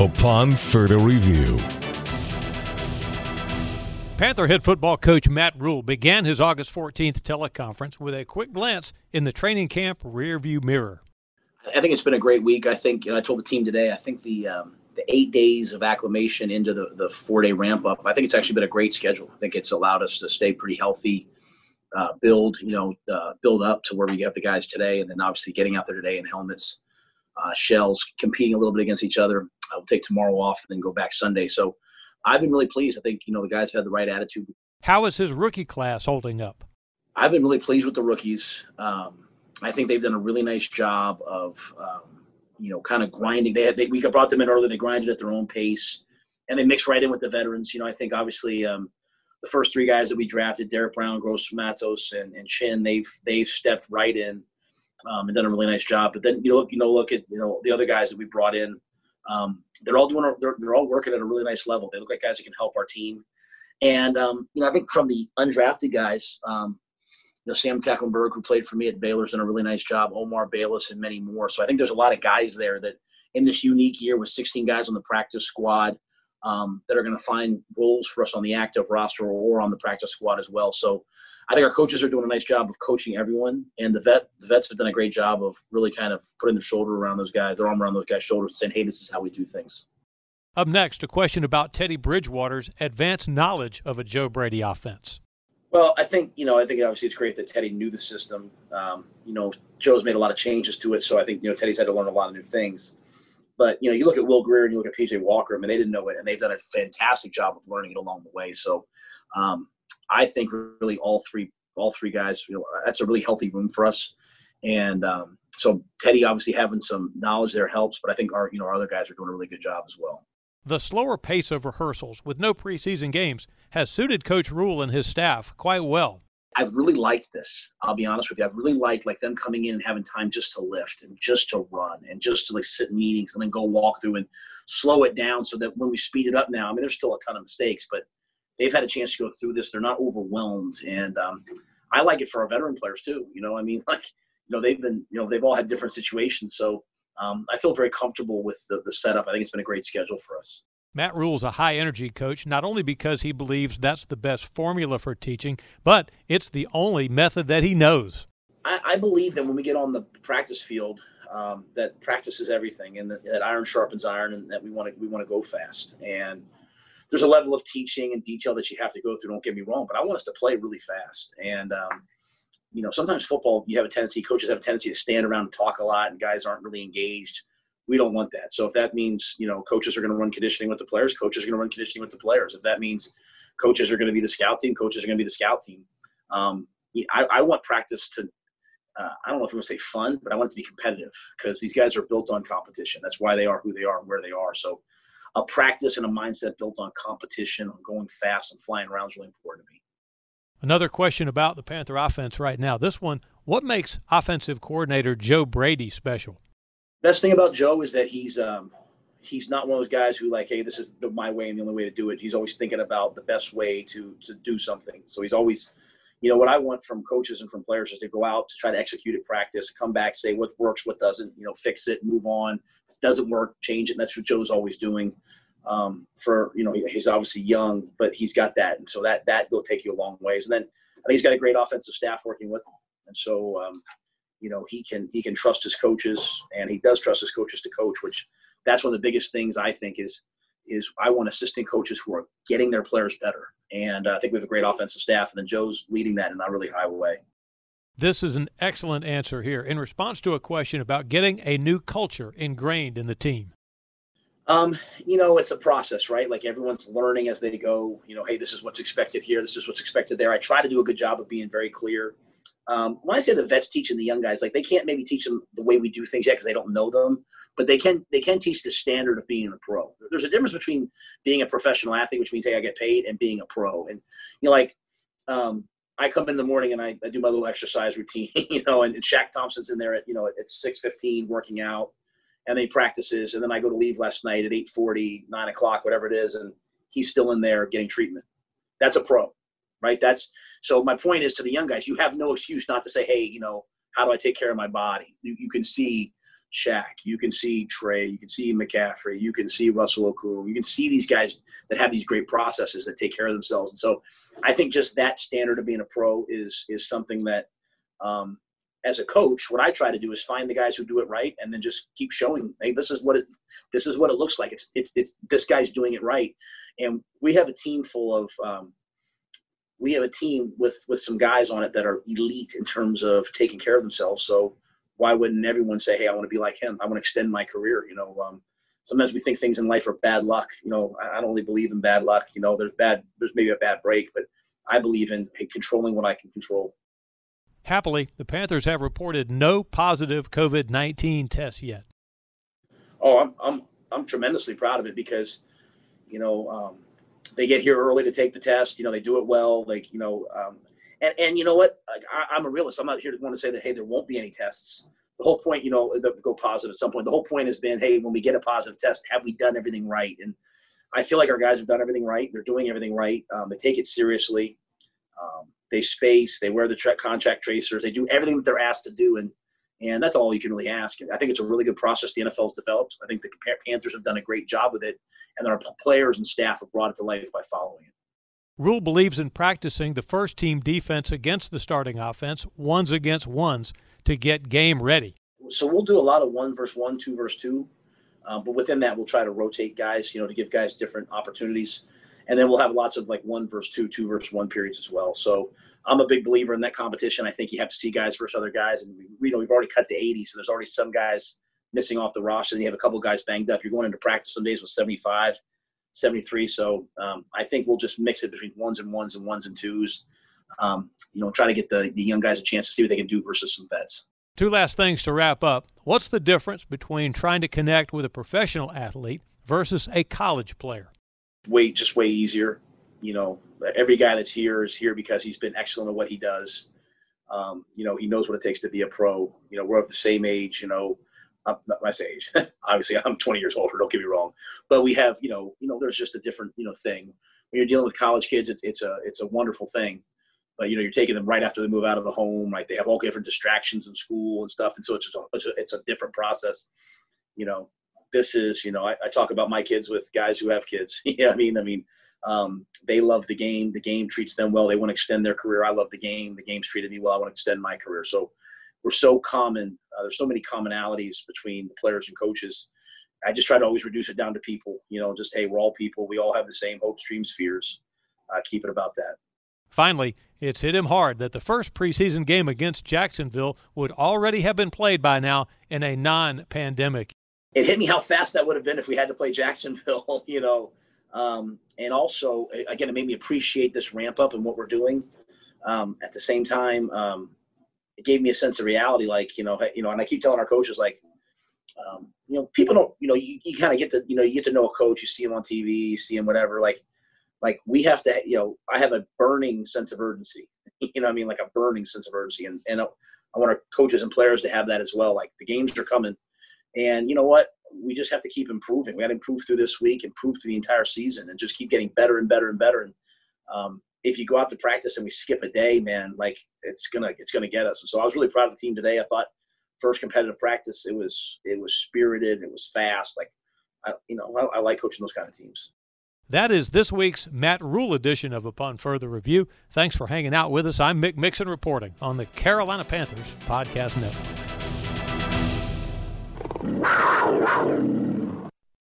upon further review. Panther head football coach Matt Rhule began his August 14th teleconference with a quick glance in the training camp rearview mirror. I think it's been a great week. I think you know, I told the team today. I think the um, the eight days of acclimation into the the four day ramp up. I think it's actually been a great schedule. I think it's allowed us to stay pretty healthy, uh, build you know uh, build up to where we have the guys today, and then obviously getting out there today in helmets, uh, shells, competing a little bit against each other. I'll take tomorrow off and then go back Sunday. So I've been really pleased. I think you know the guys have had the right attitude. How is his rookie class holding up? I've been really pleased with the rookies. Um, I think they've done a really nice job of um, you know kind of grinding. They had they, we brought them in early. They grinded at their own pace, and they mixed right in with the veterans. You know, I think obviously. Um, the first three guys that we drafted, Derrick Brown, Gross Matos, and, and Chinn, they've they've stepped right in um, and done a really nice job. But then you know you know look at you know the other guys that we brought in um, they're all doing. They're, they're all working at a really nice level. They look like guys that can help our team. And um, you know, I think from the undrafted guys, um, you know, Sam Tecklenburg, who played for me at Baylor's done a really nice job. Omar Bayless and many more. So I think there's a lot of guys there that in this unique year with 16 guys on the practice squad um, that are going to find roles for us on the active roster or on the practice squad as well. So I think our coaches are doing a nice job of coaching everyone, and the vet the vets have done a great job of really kind of putting their shoulder around those guys, their arm around those guys' shoulders, saying, "Hey, this is how we do things." Up next, a question about Teddy Bridgewater's advanced knowledge of a Joe Brady offense. Well, I think you know, I think obviously it's great that Teddy knew the system. Um, you know, Joe's made a lot of changes to it, so I think you know Teddy's had to learn a lot of new things. But you know, you look at Will Grier and you look at PJ Walker, I mean, they didn't know it, and they've done a fantastic job of learning it along the way. So, um, I think really all three all three guys. You know, that's a really healthy room for us. And um, so Teddy obviously having some knowledge there helps, but I think our you know our other guys are doing a really good job as well. The slower pace of rehearsals with no preseason games has suited Coach Rhule and his staff quite well. I've really liked this. I'll be honest with you. I've really liked like them coming in and having time just to lift and just to run and just to like sit in meetings and then go walk through and slow it down so that when we speed it up now, I mean, there's still a ton of mistakes, but they've had a chance to go through this. They're not overwhelmed, and um, I like it for our veteran players too. You know, I mean, like you know, they've been you know they've all had different situations, so um, I feel very comfortable with the, the setup. I think it's been a great schedule for us. Matt Rhule's a high energy coach, not only because he believes that's the best formula for teaching, but it's the only method that he knows. I, I believe that when we get on the practice field, um, that practice is everything, and that, that iron sharpens iron, and that we want to we want to go fast. And there's a level of teaching and detail that you have to go through. Don't get me wrong, but I want us to play really fast. And um, you know, sometimes football, you have a tendency, coaches have a tendency to stand around and talk a lot, and guys aren't really engaged. We don't want that. So if that means you know coaches are going to run conditioning with the players, coaches are going to run conditioning with the players. If that means coaches are going to be the scout team, coaches are going to be the scout team. Um, I, I, want practice to. Uh, I don't know if I'm going to say fun, but I want it to be competitive because these guys are built on competition. That's why they are who they are and where they are. So a practice and a mindset built on competition, on going fast and flying around is really important to me. Another question about the Panther offense right now. This one, what makes offensive coordinator Joe Brady special? Best thing about Joe is that he's um, he's not one of those guys who like, hey, this is the, my way and the only way to do it. He's always thinking about the best way to to do something. So he's always you know what I want from coaches and from players is to go out to try to execute it, practice, come back, say what works, what doesn't, you know, fix it, move on. If it doesn't work, change it. And that's what Joe's always doing. Um, for you know, he's obviously young, but he's got that, and so that that will take you a long ways. And then I think he's got a great offensive staff working with him, and so um, you know he can he can trust his coaches, and he does trust his coaches to coach, which that's one of the biggest things I think is is I want assistant coaches who are getting their players better. And uh, I think we have a great offensive staff, and then Joe's leading that in a really high way. This is an excellent answer here in response to a question about getting a new culture ingrained in the team. Um, you know, it's a process, right? Like everyone's learning as they go. You know, hey, this is what's expected here. This is what's expected there. I try to do a good job of being very clear. Um, when I say the vets teaching the young guys, like they can't maybe teach them the way we do things yet because they don't know them but they can they can teach the standard of being a pro. There's a difference between being a professional athlete, which means hey, I get paid, and being a pro. And you know, like um, I come in the morning and I, I do my little exercise routine, you know, and, and Shaq Thompson's in there at you know at six fifteen working out, and then he practices, and then I go to leave last night at 8:40, 9 o'clock, whatever it is, and he's still in there getting treatment. That's a pro, right? That's so. My point is to the young guys, you have no excuse not to say, hey, you know, how do I take care of my body? You, you can see Shaq, you can see Trey, you can see McCaffrey, you can see Russell Okung, you can see these guys that have these great processes that take care of themselves. And so, I think just that standard of being a pro is is something that, um, as a coach, what I try to do is find the guys who do it right, and then just keep showing, hey, this is what it, this is what it looks like. It's it's it's this guy's doing it right, and we have a team full of. Um, we have a team with with some guys on it that are elite in terms of taking care of themselves. So why wouldn't everyone say, "Hey, I want to be like him. I want to extend my career"? You know, um, sometimes we think things in life are bad luck. You know, I, I don't really believe in bad luck. You know, there's bad, there's maybe a bad break, but I believe in hey, controlling what I can control. Happily, the Panthers have reported no positive COVID nineteen tests yet. Oh, I'm I'm I'm tremendously proud of it because, you know, um, they get here early to take the test. You know, they do it well. Like, you know, um, and, and you know what? I, am a realist. I'm not here to want to say that, hey, there won't be any tests. The whole point, you know, go positive at some point. The whole point has been, hey, when we get a positive test, have we done everything right? And I feel like our guys have done everything right. They're doing everything right. Um, they take it seriously. Um, they space. They wear the tra- contact tracers. They do everything that they're asked to do. And and that's all you can really ask. I think it's a really good process the NFL's developed. I think the Panthers have done a great job with it, and our players and staff have brought it to life by following it. Rhule believes in practicing the first team defense against the starting offense, ones against ones, to get game ready. So we'll do a lot of one versus one, two versus two, um, but within that we'll try to rotate guys, you know, to give guys different opportunities, and then we'll have lots of like one versus two, two versus one periods as well. So I'm a big believer in that competition. I think you have to see guys versus other guys, and we, you know we've already cut to 80, so there's already some guys missing off the roster, and you have a couple guys banged up. You're going into practice some days with 75. 73. So um, I think we'll just mix it between ones and ones and ones and twos. Um, you know, try to get the, the young guys a chance to see what they can do versus some vets. Two last things to wrap up. What's the difference between trying to connect with a professional athlete versus a college player? Way, just way easier. You know, every guy that's here is here because he's been excellent at what he does. Um, you know, he knows what it takes to be a pro. You know, we're of the same age. You know, I'm not my age. Obviously, I'm 20 years older. Don't get me wrong, but we have, you know, you know, there's just a different, you know, thing. When you're dealing with college kids, it's it's a it's a wonderful thing, but you know, you're taking them right after they move out of the home. Right, they have all different distractions in school and stuff, and so it's just a, it's a, it's a different process. You know, this is, you know, I, I, talk about my kids with guys who have kids. yeah, I mean, I mean, um, they love the game. The game treats them well. They want to extend their career. I love the game. The game's treated me well. I want to extend my career. So we're so common. Uh, there's so many commonalities between the players and coaches. I just try to always reduce it down to people. You know, just hey, we're all people. We all have the same hopes, dreams, fears. Uh, keep it about that. Finally, it's hit him hard that the first preseason game against Jacksonville would already have been played by now in a non-pandemic. It hit me how fast that would have been if we had to play Jacksonville. You know, um, and also again, it made me appreciate this ramp up and what we're doing. Um, at the same time, um, it gave me a sense of reality. Like, you know, you know, and I keep telling our coaches, like, um, you know, people don't, you know, you, you kind of get to, you know, you get to know a coach, you see him on TV, you see him, whatever. Like, like we have to, you know, I have a burning sense of urgency. you know, I mean, like a burning sense of urgency, and and I want our coaches and players to have that as well. Like the games are coming, and you know what? We just have to keep improving. We got to improve through this week, improve through the entire season, and just keep getting better and better and better. And um, if you go out to practice and we skip a day, man, like it's gonna it's gonna get us. And so I was really proud of the team today. I thought first competitive practice, it was it was spirited, it was fast. Like I, you know, I, I like coaching those kind of teams. That is this week's Matt Rhule edition of Upon Further Review. Thanks for hanging out with us. I'm Mick Mixon reporting on the Carolina Panthers Podcast Network.